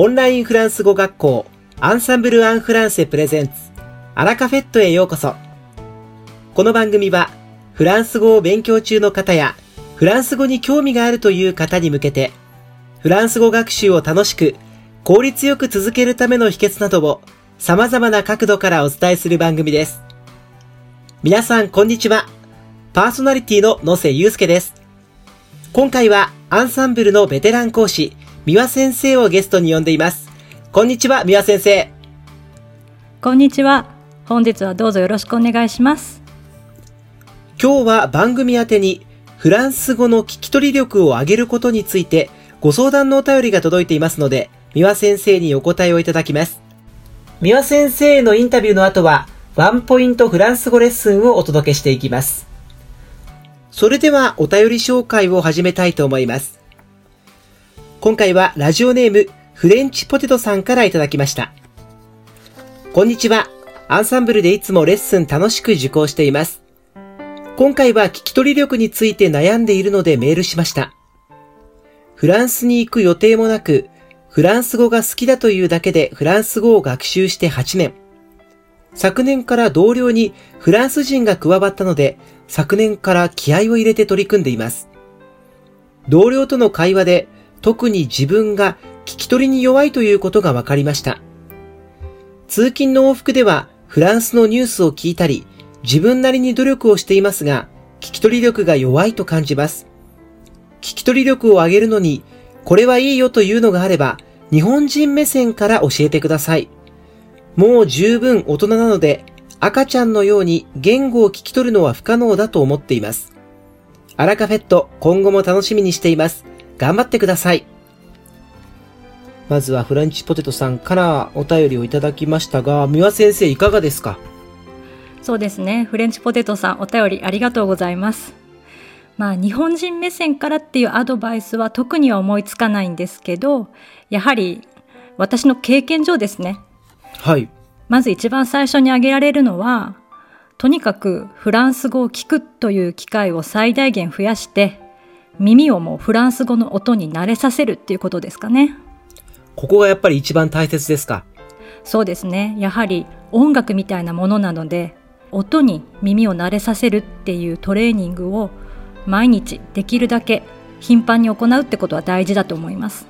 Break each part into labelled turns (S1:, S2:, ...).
S1: オンラインフランス語学校アンサンブル・アン・フランセプレゼンツアラカフェットへようこそ。この番組はフランス語を勉強中の方やフランス語に興味があるという方に向けてフランス語学習を楽しく効率よく続けるための秘訣などを様々な角度からお伝えする番組です。皆さんこんにちは。パーソナリティの野瀬祐介です。今回はアンサンブルのベテラン講師、三輪先生をゲストに呼んでいます。こんにちは、三輪先生。
S2: こんにちは。本日はどうぞよろしくお願いします。
S1: 今日は番組宛てにフランス語の聞き取り力を上げることについてご相談のお便りが届いていますので、三輪先生にお答えをいただきます。三輪先生のインタビューの後は、ワンポイントフランス語レッスンをお届けしていきます。それではお便り紹介を始めたいと思います。今回はラジオネームフレンチポテトさんからいただきました。こんにちは。アンサンブルでいつもレッスン楽しく受講しています。今回は聞き取り力について悩んでいるのでメールしました。フランスに行く予定もなく、フランス語が好きだというだけでフランス語を学習して8年。昨年から同僚にフランス人が加わったので、昨年から気合を入れて取り組んでいます。同僚との会話で特に自分が聞き取りに弱いということが分かりました。通勤の往復ではフランスのニュースを聞いたり、自分なりに努力をしていますが、聞き取り力が弱いと感じます。聞き取り力を上げるのに、これはいいよというのがあれば、日本人目線から教えてください。もう十分大人なので、赤ちゃんのように言語を聞き取るのは不可能だと思っています。アラカフェット、今後も楽しみにしています。頑張ってください。まずはフランチポテトさんからお便りをいただきましたが、三輪先生いかがですか？
S2: そうですね。フレンチポテトさんお便りありがとうございます。まあ日本人目線からっていうアドバイスは特には思いつかないんですけど、やはり私の経験上ですね。
S1: はい。
S2: まず一番最初に挙げられるのは、とにかくフランス語を聞くという機会を最大限増やして、耳をもうフランス語の音に慣れさせるっていうことですかね。
S1: ここがやっぱり一番大切ですか？
S2: そうですね。やはり音楽みたいなものなので、音に耳を慣れさせるっていうトレーニングを毎日できるだけ頻繁に行うってことは大事だと思います。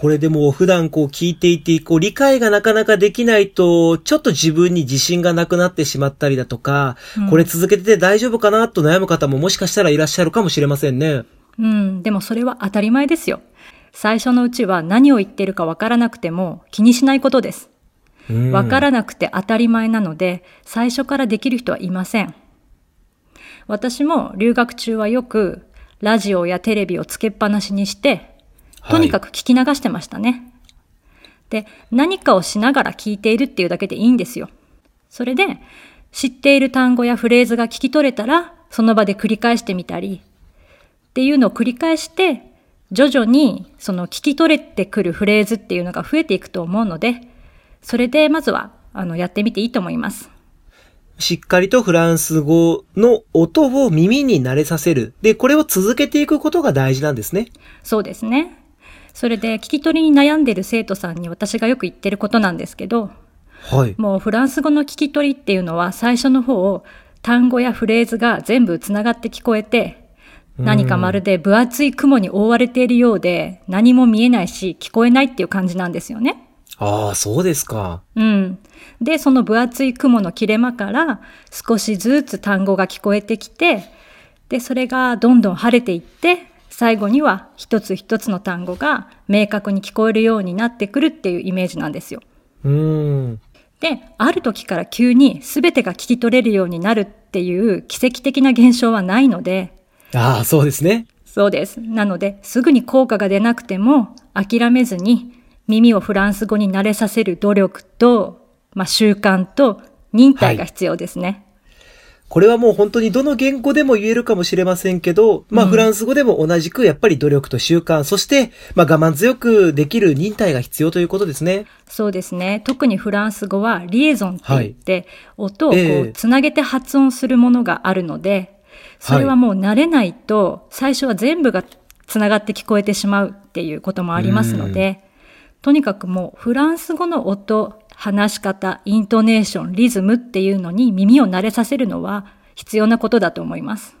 S1: これでも普段こう聞いていて、こう理解がなかなかできないと、ちょっと自分に自信がなくなってしまったりだとか、うん、これ続けてて大丈夫かなと悩む方ももしかしたらいらっしゃるかもしれませんね。
S2: うん、でもそれは当たり前ですよ。最初のうちは何を言ってるかわからなくても気にしないことです。わからなくて当たり前なので、最初からできる人はいません。私も留学中はよくラジオやテレビをつけっぱなしにして、とにかく聞き流してましたね。はい、で、何かをしながら聞いているっていうだけでいいんですよ。それで、知っている単語やフレーズが聞き取れたら、その場で繰り返してみたり、っていうのを繰り返して、徐々にその聞き取れてくるフレーズっていうのが増えていくと思うので、それでまずはあのやってみていいと思います。
S1: しっかりとフランス語の音を耳に慣れさせる。で、これを続けていくことが大事なんですね。
S2: そうですね。それで聞き取りに悩んでる生徒さんに私がよく言ってることなんですけど、
S1: はい。
S2: もうフランス語の聞き取りっていうのは最初の方、単語やフレーズが全部つながって聞こえて、何かまるで分厚い雲に覆われているようで何も見えないし聞こえないっていう感じなんですよね。
S1: ああ、そうですか。
S2: うん。で、その分厚い雲の切れ間から少しずつ単語が聞こえてきて、で、それがどんどん晴れていって、最後には一つ一つの単語が明確に聞こえるようになってくるっていうイメージなんですよ。
S1: うん。
S2: で、ある時から急に全てが聞き取れるようになるっていう奇跡的な現象はないので。
S1: ああ、そうですね。
S2: そうです。なので、すぐに効果が出なくても諦めずに耳をフランス語に慣れさせる努力と、まあ、習慣と忍耐が必要ですね。はい
S1: これはもう本当にどの言語でも言えるかもしれませんけど、まあフランス語でも同じくやっぱり努力と習慣、うん、そしてまあ我慢強くできる忍耐が必要ということですね。
S2: そうですね。特にフランス語はリエゾンって言って、はい、音をこうつなげて発音するものがあるので、それはもう慣れないと最初は全部がつながって聞こえてしまうっていうこともありますので、とにかくもうフランス語の音、話し方、イントネーション、リズムっていうのに耳を慣れさせるのは必要なことだと思います。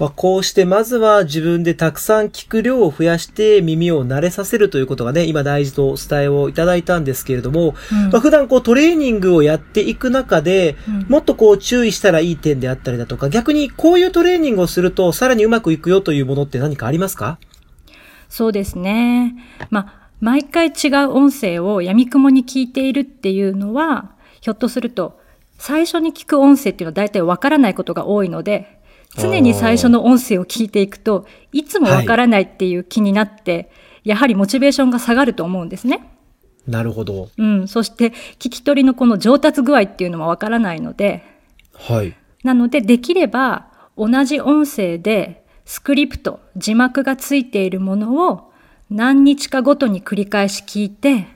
S1: まあ、こうしてまずは自分でたくさん聞く量を増やして耳を慣れさせるということがね、今大事とお伝えをいただいたんですけれども、うん、まあ、普段こうトレーニングをやっていく中で、うん、もっとこう注意したらいい点であったりだとか、逆にこういうトレーニングをするとさらにうまくいくよというものって何かありますか？
S2: そうですね。まあ、毎回違う音声を闇雲に聞いているっていうのは、ひょっとすると最初に聞く音声っていうのは大体わからないことが多いので、常に最初の音声を聞いていくと、いつもわからないっていう気になって、はい、やはりモチベーションが下がると思うんですね。
S1: なるほど。
S2: うん。そして、聞き取りのこの上達具合っていうのもわからないので、
S1: はい。
S2: なので、できれば、同じ音声で、スクリプト、字幕がついているものを何日かごとに繰り返し聞いて、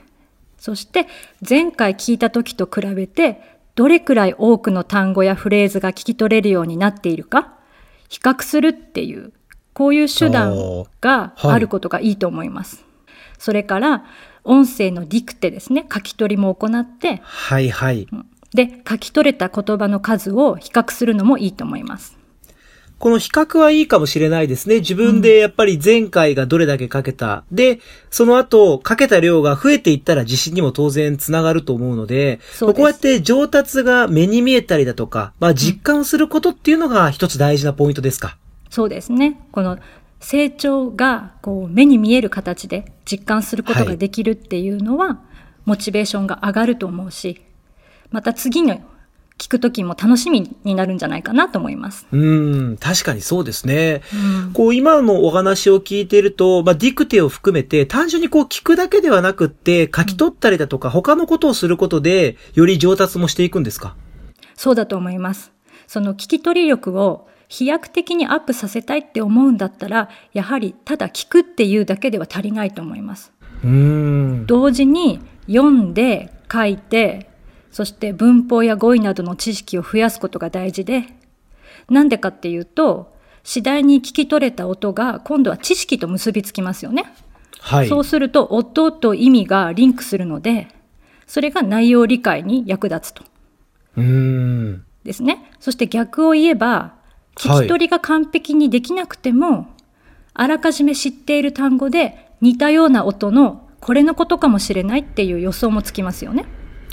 S2: そして前回聞いた時と比べてどれくらい多くの単語やフレーズが聞き取れるようになっているか比較するっていう、こういう手段があることがいいと思います。はい、それから、音声のディクテですね、書き取りも行って、
S1: はいはい。
S2: で、書き取れた言葉の数を比較するのもいいと思います。
S1: この比較はいいかもしれないですね。自分でやっぱり前回がどれだけかけた。うん、で、その後、かけた量が増えていったら自信にも当然つながると思うので、こうやって上達が目に見えたりだとか、まあ実感することっていうのが一つ大事なポイントですか？
S2: うん、そうですね。この成長がこう目に見える形で実感することができるっていうのは、はい、モチベーションが上がると思うし、また次の聞くときも楽しみになるんじゃないかなと思います。
S1: うん、確かにそうですね。うん、こう、今のお話を聞いていると、まあ、ディクテを含めて、単純にこう、聞くだけではなくって、書き取ったりだとか、他のことをすることで、より上達もしていくんですか？
S2: そうだと思います。その聞き取り力を飛躍的にアップさせたいって思うんだったら、やはりただ聞くっていうだけでは足りないと思います。
S1: うん
S2: 同時に読んで書いてそして文法や語彙などの知識を増やすことが大事で、なんでかっていうと、次第に聞き取れた音が今度は知識と結びつきますよね。
S1: はい。
S2: そうすると音と意味がリンクするので、それが内容理解に役立つと。
S1: うん。
S2: ですね。そして逆を言えば、聞き取りが完璧にできなくても、はい、あらかじめ知っている単語で似たような音のこれのことかもしれないっていう予想もつきますよね。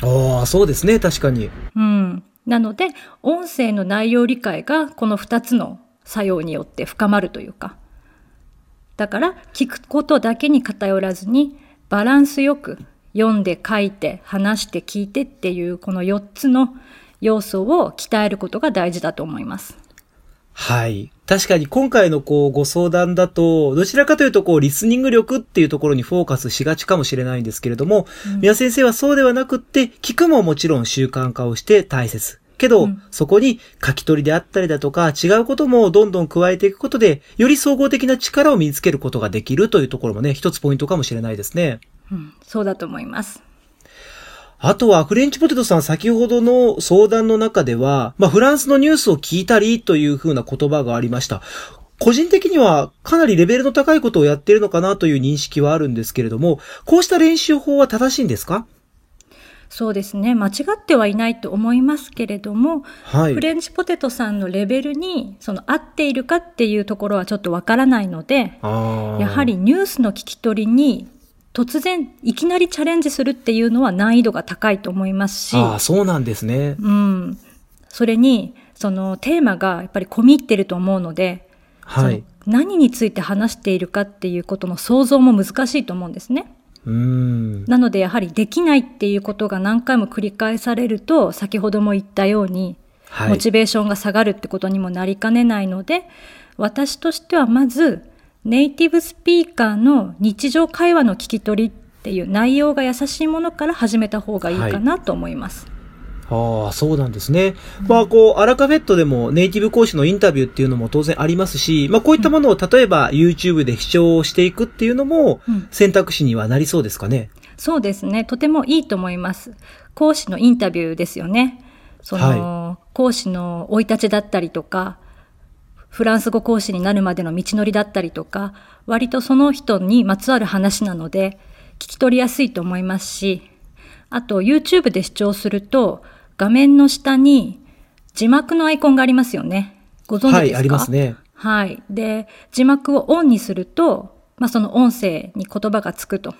S1: ああ、そうですね、確かに。
S2: うん。なので、音声の内容理解がこの2つの作用によって深まるというか。だから、聞くことだけに偏らずに、バランスよく読んで書いて話して聞いてっていうこの4つの要素を鍛えることが大事だと思います。
S1: はい。確かに今回のこうご相談だと、どちらかというとこうリスニング力っていうところにフォーカスしがちかもしれないんですけれども、うん、宮先生はそうではなくって、聞くももちろん習慣化をして大切。けど、うん、そこに書き取りであったりだとか、違うこともどんどん加えていくことで、より総合的な力を身につけることができるというところもね、一つポイントかもしれないですね。
S2: うん、そうだと思います。
S1: あとは、フレンチポテトさん先ほどの相談の中では、まあ、フランスのニュースを聞いたりというふうな言葉がありました。個人的にはかなりレベルの高いことをやっているのかなという認識はあるんですけれども、こうした練習法は正しいんですか？
S2: そうですね。間違ってはいないと思いますけれども、はい、フレンチポテトさんのレベルに、その合っているかっていうところはちょっとわからないので、やはりニュースの聞き取りに突然いきなりチャレンジするっていうのは難易度が高いと思いますし。
S1: ああ、そうなんですね。
S2: うん。それに、そのテーマがやっぱり込み入ってると思うので、
S1: はい。
S2: 何について話しているかっていうことの想像も難しいと思うんですね。
S1: うん
S2: なのでやはりできないっていうことが何回も繰り返されると先ほども言ったように、はい、モチベーションが下がるってことにもなりかねないので私としてはまずネイティブスピーカーの日常会話の聞き取りっていう内容が優しいものから始めた方がいいかなと思います。
S1: はい、ああ、そうなんですね。うん、まあ、こう、アラカフェットでもネイティブ講師のインタビューっていうのも当然ありますし、まあ、こういったものを例えば YouTube で視聴していくっていうのも選択肢にはなりそうですかね？うん、
S2: そうですね。とてもいいと思います。講師のインタビューですよね。その、はい、講師の生い立ちだったりとか、フランス語講師になるまでの道のりだったりとか、割とその人にまつわる話なので、聞き取りやすいと思いますし、あと YouTube で視聴すると画面の下に字幕のアイコンがありますよね。ご存知ですか？
S1: はい、ありますね。
S2: はい。で、字幕をオンにすると、まあ、その音声に言葉がつくと。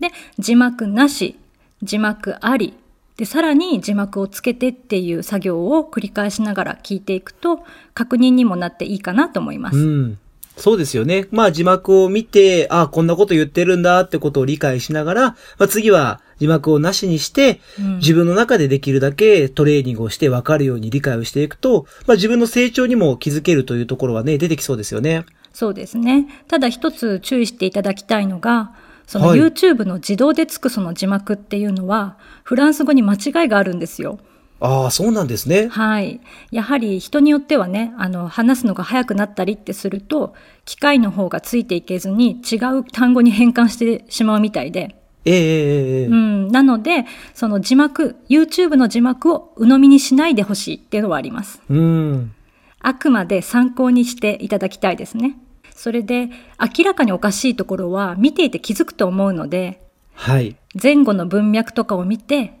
S2: で、字幕なし、字幕あり、で、さらに字幕をつけてっていう作業を繰り返しながら聞いていくと、確認にもなっていいかなと思います。
S1: うん。そうですよね。まあ字幕を見て、あこんなこと言ってるんだってことを理解しながら、まあ次は字幕をなしにして、
S2: うん
S1: 自分の中でできるだけトレーニングをして分かるように理解をしていくと、まあ自分の成長にも気づけるというところはね、出てきそうですよね。
S2: そうですね。ただ一つ注意していただきたいのが、その
S1: はい
S2: YouTube の自動でつくその字幕っていうのは、フランス語に間違いがあるんですよ。
S1: ああ、そうなんですね。
S2: はい。やはり人によってはね、あの、話すのが早くなったりってすると、機械の方がついていけずに違う単語に変換してしまうみたいで。
S1: ええええええ
S2: うん。なので、その字幕、YouTube の字幕を鵜呑みにしないでほしいっていうのはあります。
S1: うん。
S2: あくまで参考にしていただきたいですね。それで、明らかにおかしいところは見ていて気づくと思うので、
S1: はい。
S2: 前後の文脈とかを見て、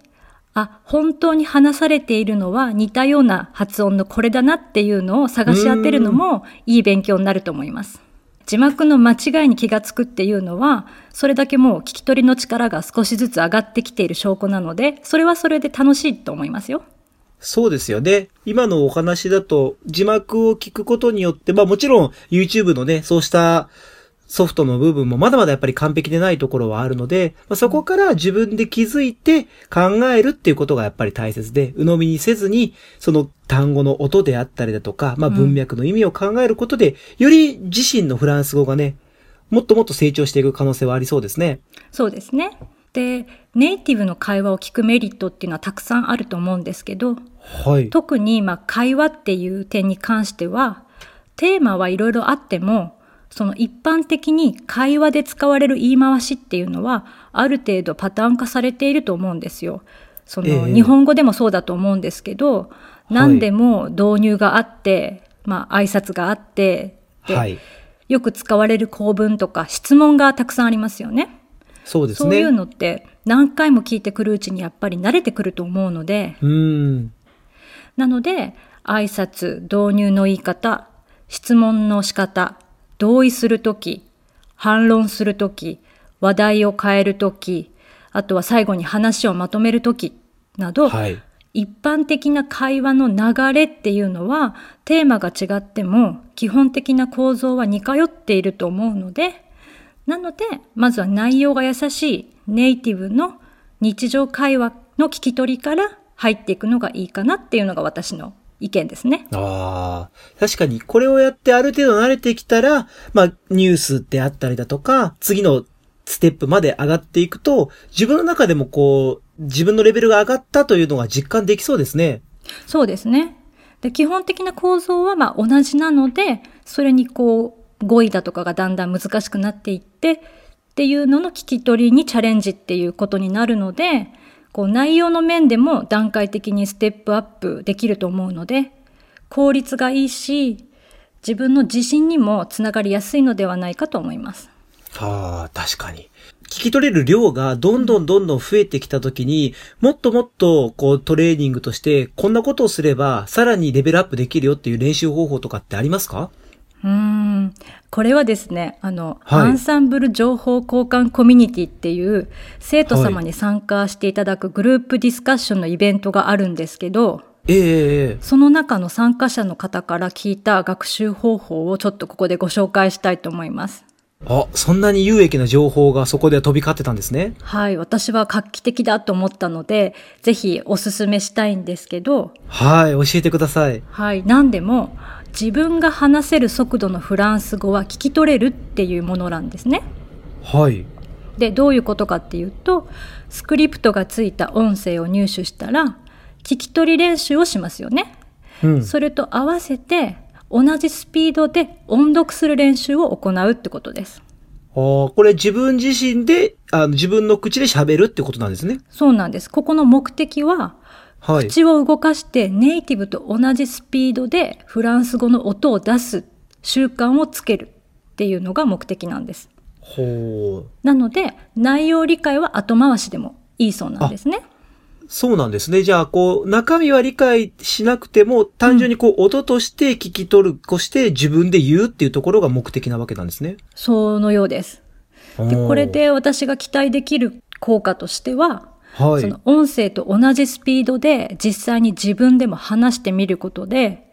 S2: あ、本当に話されているのは似たような発音のこれだなっていうのを探し当てるのもいい勉強になると思います。字幕の間違いに気がつくっていうのは、それだけもう聞き取りの力が少しずつ上がってきている証拠なので、それはそれで楽しいと思いますよ。
S1: そうですよね。今のお話だと、字幕を聞くことによって、まあもちろん YouTube のね、そうしたソフトの部分もまだまだやっぱり完璧でないところはあるので、まあ、そこから自分で気づいて考えるっていうことがやっぱり大切で、鵜呑みにせずに、その単語の音であったりだとか、まあ文脈の意味を考えることで、より自身のフランス語がね、もっともっと成長していく可能性はありそうですね。
S2: そうですね。で、ネイティブの会話を聞くメリットっていうのはたくさんあると思うんですけど、
S1: はい。
S2: 特にまあ会話っていう点に関してはテーマはいろいろあってもその一般的に会話で使われる言い回しっていうのはある程度パターン化されていると思うんですよ。その、
S1: ええ
S2: 日本語でもそうだと思うんですけど、何でも導入があって、まあ挨拶があってで
S1: はい。
S2: よく使われる構文とか質問がたくさんありますよね。
S1: そうですね。
S2: そういうのって何回も聞いてくるうちにやっぱり慣れてくると思うので、
S1: うーん。
S2: なので、挨拶、導入の言い方、質問の仕方、同意するとき、反論するとき、話題を変えるとき、あとは最後に話をまとめるときなど、
S1: はい。
S2: 一般的な会話の流れっていうのはテーマが違っても基本的な構造は似通っていると思うのでなのでまずは内容が優しいネイティブの日常会話の聞き取りから入っていくのがいいかなっていうのが私の意見ですね。
S1: ああ、確かにこれをやってある程度慣れてきたら、まあニュースであったりだとか、次のステップまで上がっていくと、自分の中でもこう、自分のレベルが上がったというのが実感できそうですね。
S2: そうですね。で基本的な構造はまあ同じなのでそれにこう語彙だとかがだんだん難しくなっていってっていうのの聞き取りにチャレンジっていうことになるのでこう内容の面でも段階的にステップアップできると思うので効率がいいし自分の自信にもつながりやすいのではないかと思います。
S1: ああ、確かに。聞き取れる量がどんどんどんどん増えてきたときに、もっともっとこうトレーニングとして、こんなことをすればさらにレベルアップできるよっていう練習方法とかってありますか？
S2: うーんこれはですねあの、
S1: はい
S2: アンサンブル情報交換コミュニティっていう生徒様に参加していただくグループディスカッションのイベントがあるんですけど
S1: ええええ
S2: その中の参加者の方から聞いた学習方法をちょっとここでご紹介したいと思います。
S1: あ、そんなに有益な情報がそこでは飛び交ってたんですね。
S2: はい、私は画期的だと思ったので、ぜひおすすめしたいんですけど、
S1: はい、教えてください。
S2: はい、何でも自分が話せる速度のフランス語は聞き取れるっていうものなんですね。
S1: はい。
S2: でどういうことかっていうとスクリプトがついた音声を入手したら聞き取り練習をしますよね。
S1: うん。
S2: それと合わせて同じスピードで音読する練習を行うってことです。
S1: あーこれ自分自身で、あの、自分の口で喋るってことなんですね。
S2: そうなんです。ここの目的は
S1: はい。
S2: 口を動かしてネイティブと同じスピードでフランス語の音を出す習慣をつけるっていうのが目的なんです。
S1: ほう。
S2: なので、内容理解は後回しでもいいそうなんですね。
S1: そうなんですね。じゃあ、こう、中身は理解しなくても、単純にこう、音として聞き取る、こして自分で言うっていうところが目的なわけなんですね。
S2: そのようです。で、これで私が期待できる効果としては、
S1: はい、
S2: その音声と同じスピードで実際に自分でも話してみることで、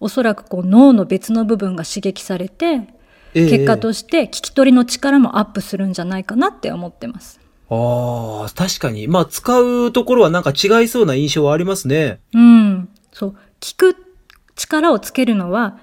S2: おそらくこう脳の別の部分が刺激されて、えー、結果として聞き取りの力もアップするんじゃないかなって思ってます。
S1: ああ、確かに。まあ、使うところはなんか違いそうな印象はありますね。
S2: うん。そう。聞く力をつけるのは、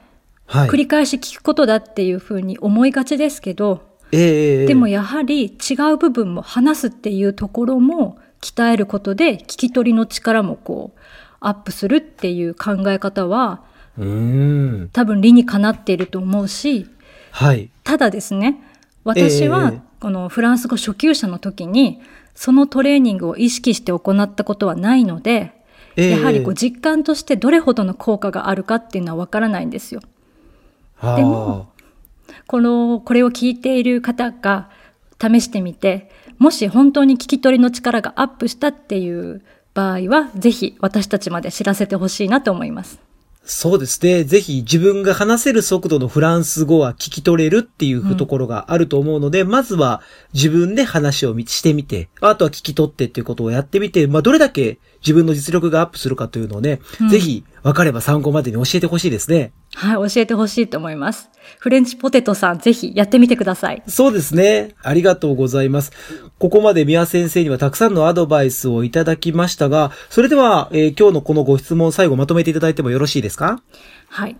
S2: はい、繰り返し聞くことだっていうふうに思いがちですけど、
S1: えー、
S2: でもやはり違う部分も話すっていうところも鍛えることで聞き取りの力もこうアップするっていう考え方は
S1: うん。
S2: 多分理にかなっていると思うし、
S1: はい、
S2: ただですね私はこのフランス語初級者の時にそのトレーニングを意識して行ったことはないので、やはりこう実感としてどれほどの効果があるかっていうのはわからないんですよ。でもこの、これを聞いている方が試してみて、もし本当に聞き取りの力がアップしたっていう場合は、ぜひ私たちまで知らせてほしいなと思います。
S1: そうですね。ぜひ自分が話せる速度のフランス語は聞き取れるっていうところがあると思うので、うん、まずは自分で話をしてみて、あとは聞き取ってっていうことをやってみて、まあどれだけ自分の実力がアップするかというのをね、うん、ぜひ分かれば参考までに教えてほしいですね。
S2: はい、教えてほしいと思います。フレンチポテトさん、ぜひやってみてください。
S1: そうですね。ありがとうございます。ここまで宮先生にはたくさんのアドバイスをいただきましたが、それでは、えー、今日のこのご質問最後まとめていただいてもよろしいですか？
S2: はい。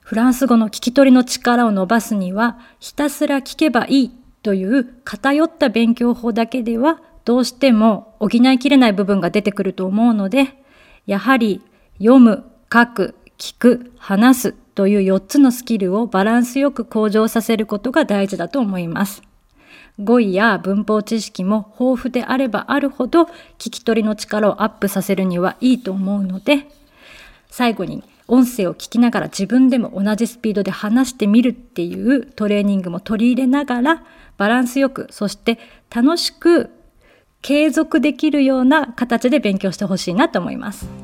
S2: フランス語の聞き取りの力を伸ばすには、ひたすら聞けばいいという偏った勉強法だけでは、どうしても補いきれない部分が出てくると思うので、やはり読む、書く、聞く、話すという4つのスキルをバランスよく向上させることが大事だと思います。語彙や文法知識も豊富であればあるほど聞き取りの力をアップさせるにはいいと思うので、最後に音声を聞きながら自分でも同じスピードで話してみるっていうトレーニングも取り入れながらバランスよく、そして楽しく継続できるような形で勉強してほしいなと思います。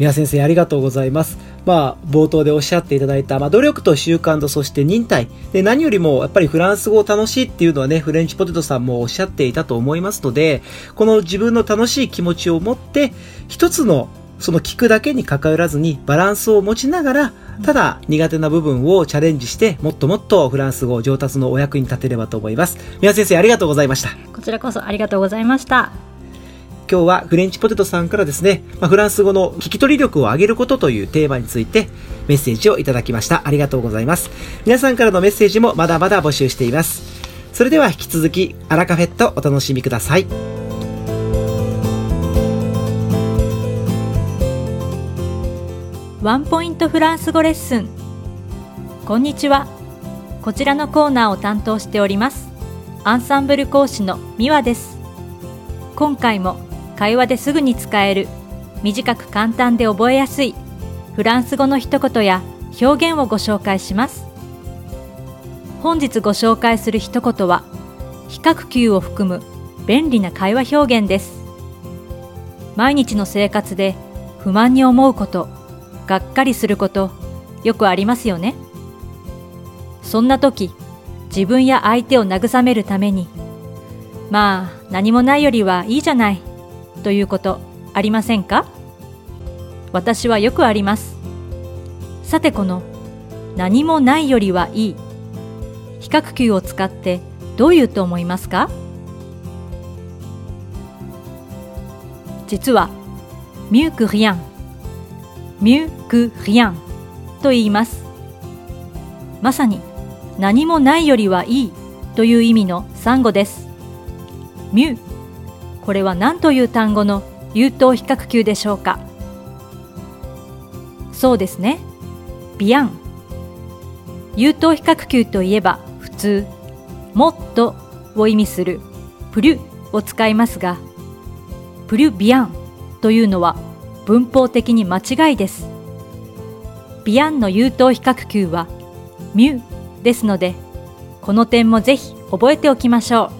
S1: 宮先生ありがとうございます。まあ、冒頭でおっしゃっていただいた、まあ、努力と習慣とそして忍耐。で、何よりも、やっぱりフランス語を楽しいっていうのはね、フレンチポテトさんもおっしゃっていたと思いますので、この自分の楽しい気持ちを持って、一つのその聞くだけに関わらずにバランスを持ちながら、ただ苦手な部分をチャレンジして、もっともっとフランス語上達のお役に立てればと思います。宮先生ありがとうございました。
S2: こちらこそありがとうございました。
S1: 今日はフレンチポテトさんからですね、まあ、フランス語の聞き取り力を上げることというテーマについてメッセージをいただきました。ありがとうございます。皆さんからのメッセージもまだまだ募集しています。それでは引き続き、アラカフェットお楽しみください。
S2: ワンポイントフランス語レッスン。こんにちは。こちらのコーナーを担当しております。アンサンブル講師のミワです。今回も会話ですぐに使える。短く簡単で覚えやすい。フランス語の一言や表現をご紹介します。本日ご紹介する一言は比較級を含む便利な会話表現です。毎日の生活で不満に思うことがっかりすることよくありますよね。そんな時自分や相手を慰めるためにまあ何もないよりはいいじゃない。ということありませんか？私はよくあります。さてこの何もないよりはいい。比較級を使ってどういうと思いますか？実はミュークリアン。ミュークリアンと言います。まさに何もないよりはいいという意味のサンゴです。ミューこれは何という単語の優等比較級でしょうか？そうですね。ビアン。優等比較級といえば普通。もっとを意味する。プリュを使いますがプリュビアンというのは文法的に間違いです。ビアンの優等比較級はミュですのでこの点もぜひ覚えておきましょう。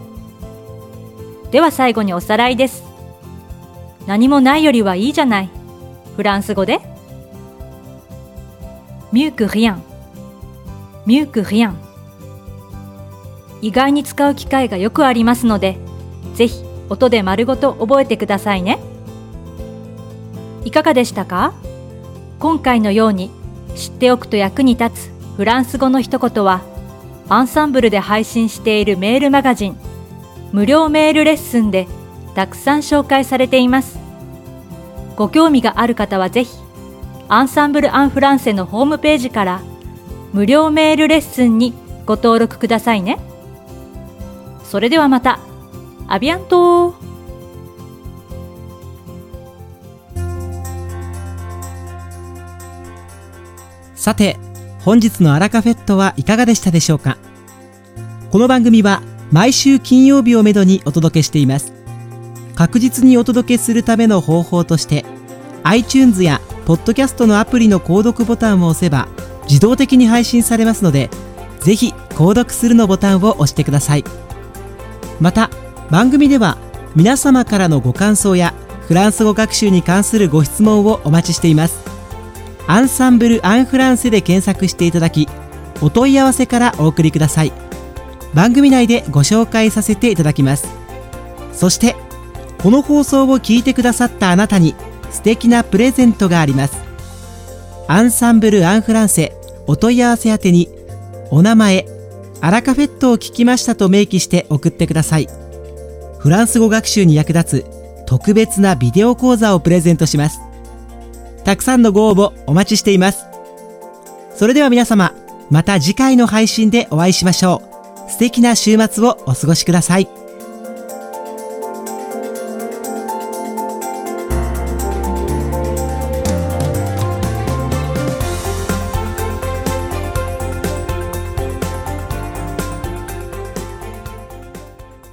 S2: では最後におさらいです。何もないよりはいいじゃない。フランス語でミュークリアン。ミュークリアン。意外に使う機会がよくありますので、ぜひ音で丸ごと覚えてくださいね。いかがでしたか？今回のように知っておくと役に立つフランス語の一言は、アンサンブルで配信しているメールマガジン、無料メールレッスンでたくさん紹介されています。ご興味がある方はぜひ、アンサンブル・アン・フランセのホームページから無料メールレッスンにご登録くださいね。それではまた、アビアント
S1: さて、本日のアラカフェットはいかがでしたでしょうか？この番組は毎週金曜日をめどにお届けしています。確実にお届けするための方法として iTunes やポッドキャストのアプリの購読ボタンを押せば自動的に配信されますのでぜひ購読するのボタンを押してください。また番組では皆様からのご感想やフランス語学習に関するご質問をお待ちしています。アンサンブル・アン・フランセで検索していただきお問い合わせからお送りください。番組内でご紹介させていただきますそしてこの放送を聞いてくださったあなたに素敵なプレゼントがありますアンサンブル・アン・フランセお問い合わせ宛てにお名前アラカフェットを聞きましたと明記して送ってくださいフランス語学習に役立つ特別なビデオ講座をプレゼントしますたくさんのご応募お待ちしています。それでは皆様、また次回の配信でお会いしましょう。素敵な週末をお過ごしください。